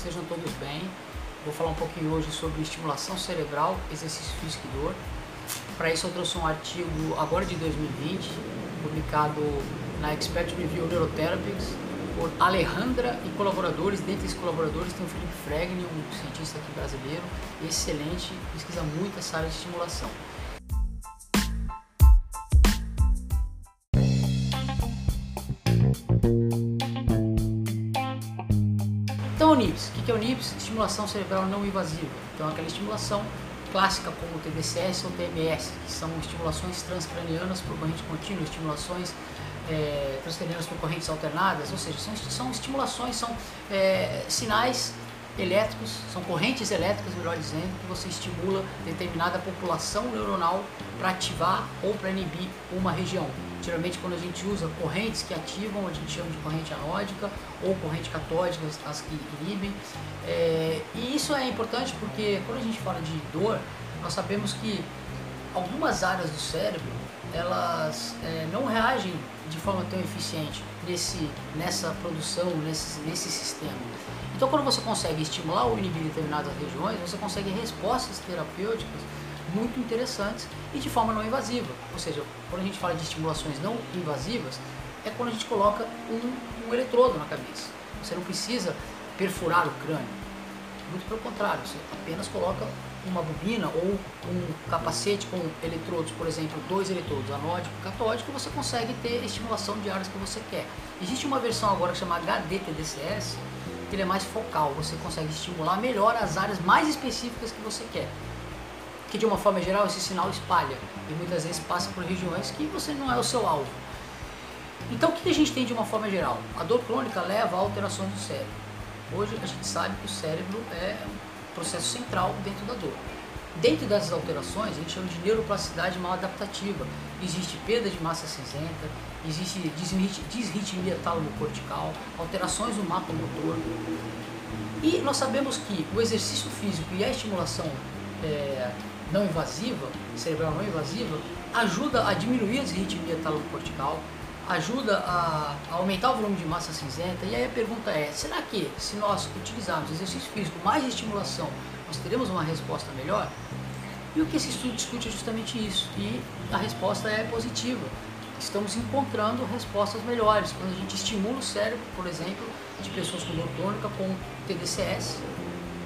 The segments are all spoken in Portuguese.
que estejam todos bem. Vou falar um pouquinho hoje sobre estimulação cerebral, exercício físico e dor. Para isso eu trouxe um artigo agora de 2020, publicado na Expert Review Neurotherapies, por Alejandra e colaboradores. Dentre esses colaboradores tem o Felipe Fregni, um cientista aqui brasileiro, excelente, pesquisa muito essa área de estimulação. NIPS. O que é o NIPS? Estimulação cerebral não invasiva. Então, aquela estimulação clássica como o TDCS ou TMS, que são estimulações transcranianas por corrente contínua, estimulações é, transcranianas por correntes alternadas, ou seja, são, são estimulações, são é, sinais elétricos, são correntes elétricas, melhor dizendo, que você estimula determinada população neuronal para ativar ou para inibir uma região. Geralmente quando a gente usa correntes que ativam, a gente chama de corrente anódica ou corrente catódica, as que inibem. É, e isso é importante porque quando a gente fala de dor, nós sabemos que algumas áreas do cérebro elas é, não reagem de forma tão eficiente nesse, nessa produção, nesse, nesse sistema. Então, quando você consegue estimular ou inibir determinadas regiões, você consegue respostas terapêuticas muito interessantes e de forma não invasiva. Ou seja, quando a gente fala de estimulações não invasivas, é quando a gente coloca um, um eletrodo na cabeça. Você não precisa perfurar o crânio. Muito pelo contrário, você apenas coloca uma bobina ou um capacete com eletrodos, por exemplo, dois eletrodos, anódico e catódico, você consegue ter estimulação de áreas que você quer. Existe uma versão agora que chama HDTDCS, que ele é mais focal, você consegue estimular melhor as áreas mais específicas que você quer. Que de uma forma geral esse sinal espalha e muitas vezes passa por regiões que você não é o seu alvo. Então o que a gente tem de uma forma geral? A dor crônica leva a alterações do cérebro. Hoje a gente sabe que o cérebro é um processo central dentro da dor. Dentro dessas alterações, a gente chama de neuroplasticidade mal adaptativa. Existe perda de massa cinzenta, existe disritmia tálamo-cortical, alterações no mapa motor. E nós sabemos que o exercício físico e a estimulação é, não invasiva, cerebral não invasiva, ajuda a diminuir a disritmia tálamo-cortical, ajuda a, a, aumentar o volume de massa cinzenta. E aí a pergunta é: será que se nós utilizarmos exercício físico mais estimulação, nós teremos uma resposta melhor? E o que esse estudo discute é justamente isso. E a resposta é positiva. Estamos encontrando respostas melhores quando a gente estimula o cérebro, por exemplo, de pessoas com dor crônica com TDCS,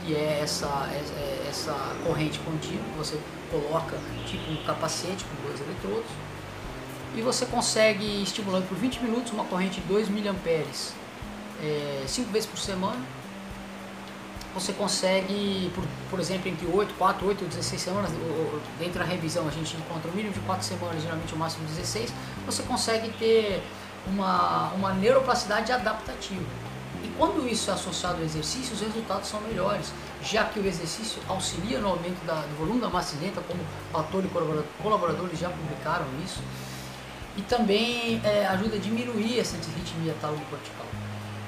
que é essa, é, essa corrente contínua que você coloca tipo um capacete com dois eletrodos e você consegue, estimulando por 20 minutos, uma corrente de 2 mA, 5 vezes por semana. Você consegue, por, por exemplo, entre 8, 4, 8 ou 16 semanas, dentro da revisão a gente encontra um mínimo de 4 semanas, geralmente o máximo 16, você consegue ter uma, uma neuroplasticidade adaptativa. E quando isso é associado ao exercício, os resultados são melhores, já que o exercício auxilia no aumento da, do volume da massa cinzenta, como Pator e colaboradores já publicaram isso e também é, ajuda a diminuir essa disritmia tálamo-cortical.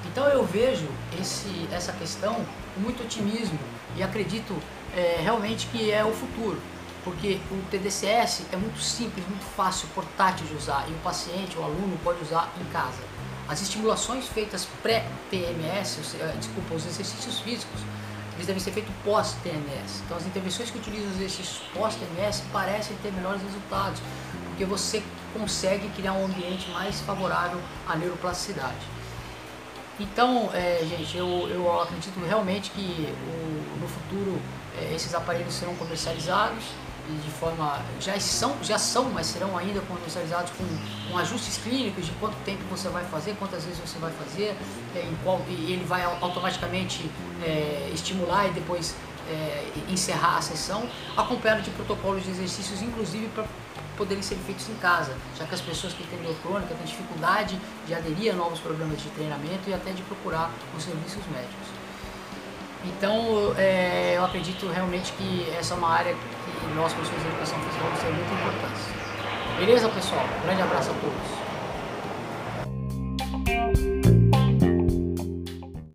Então eu vejo esse, essa questão com muito otimismo e acredito é, realmente que é o futuro, porque o TDCS é muito simples, muito fácil, portátil de usar e o paciente, o aluno pode usar em casa. As estimulações feitas pré-TMS, desculpa, os exercícios físicos, eles devem ser feitos pós-TMS. Então as intervenções que utilizam os exercícios pós-TMS parecem ter melhores resultados, porque você consegue criar um ambiente mais favorável à neuroplasticidade. Então, é, gente, eu, eu acredito realmente que o, no futuro é, esses aparelhos serão comercializados e de forma já são já são mas serão ainda comercializados com, com ajustes clínicos de quanto tempo você vai fazer quantas vezes você vai fazer é, em qual e ele vai automaticamente é, estimular e depois é, encerrar a sessão acompanhado de protocolos de exercícios inclusive para poderem ser feitos em casa, já que as pessoas que têm dor crônica têm dificuldade de aderir a novos programas de treinamento e até de procurar os serviços médicos. Então, é, eu acredito realmente que essa é uma área que nós, professores de educação física, vamos ter muita importância. Beleza, pessoal? Um grande abraço a todos.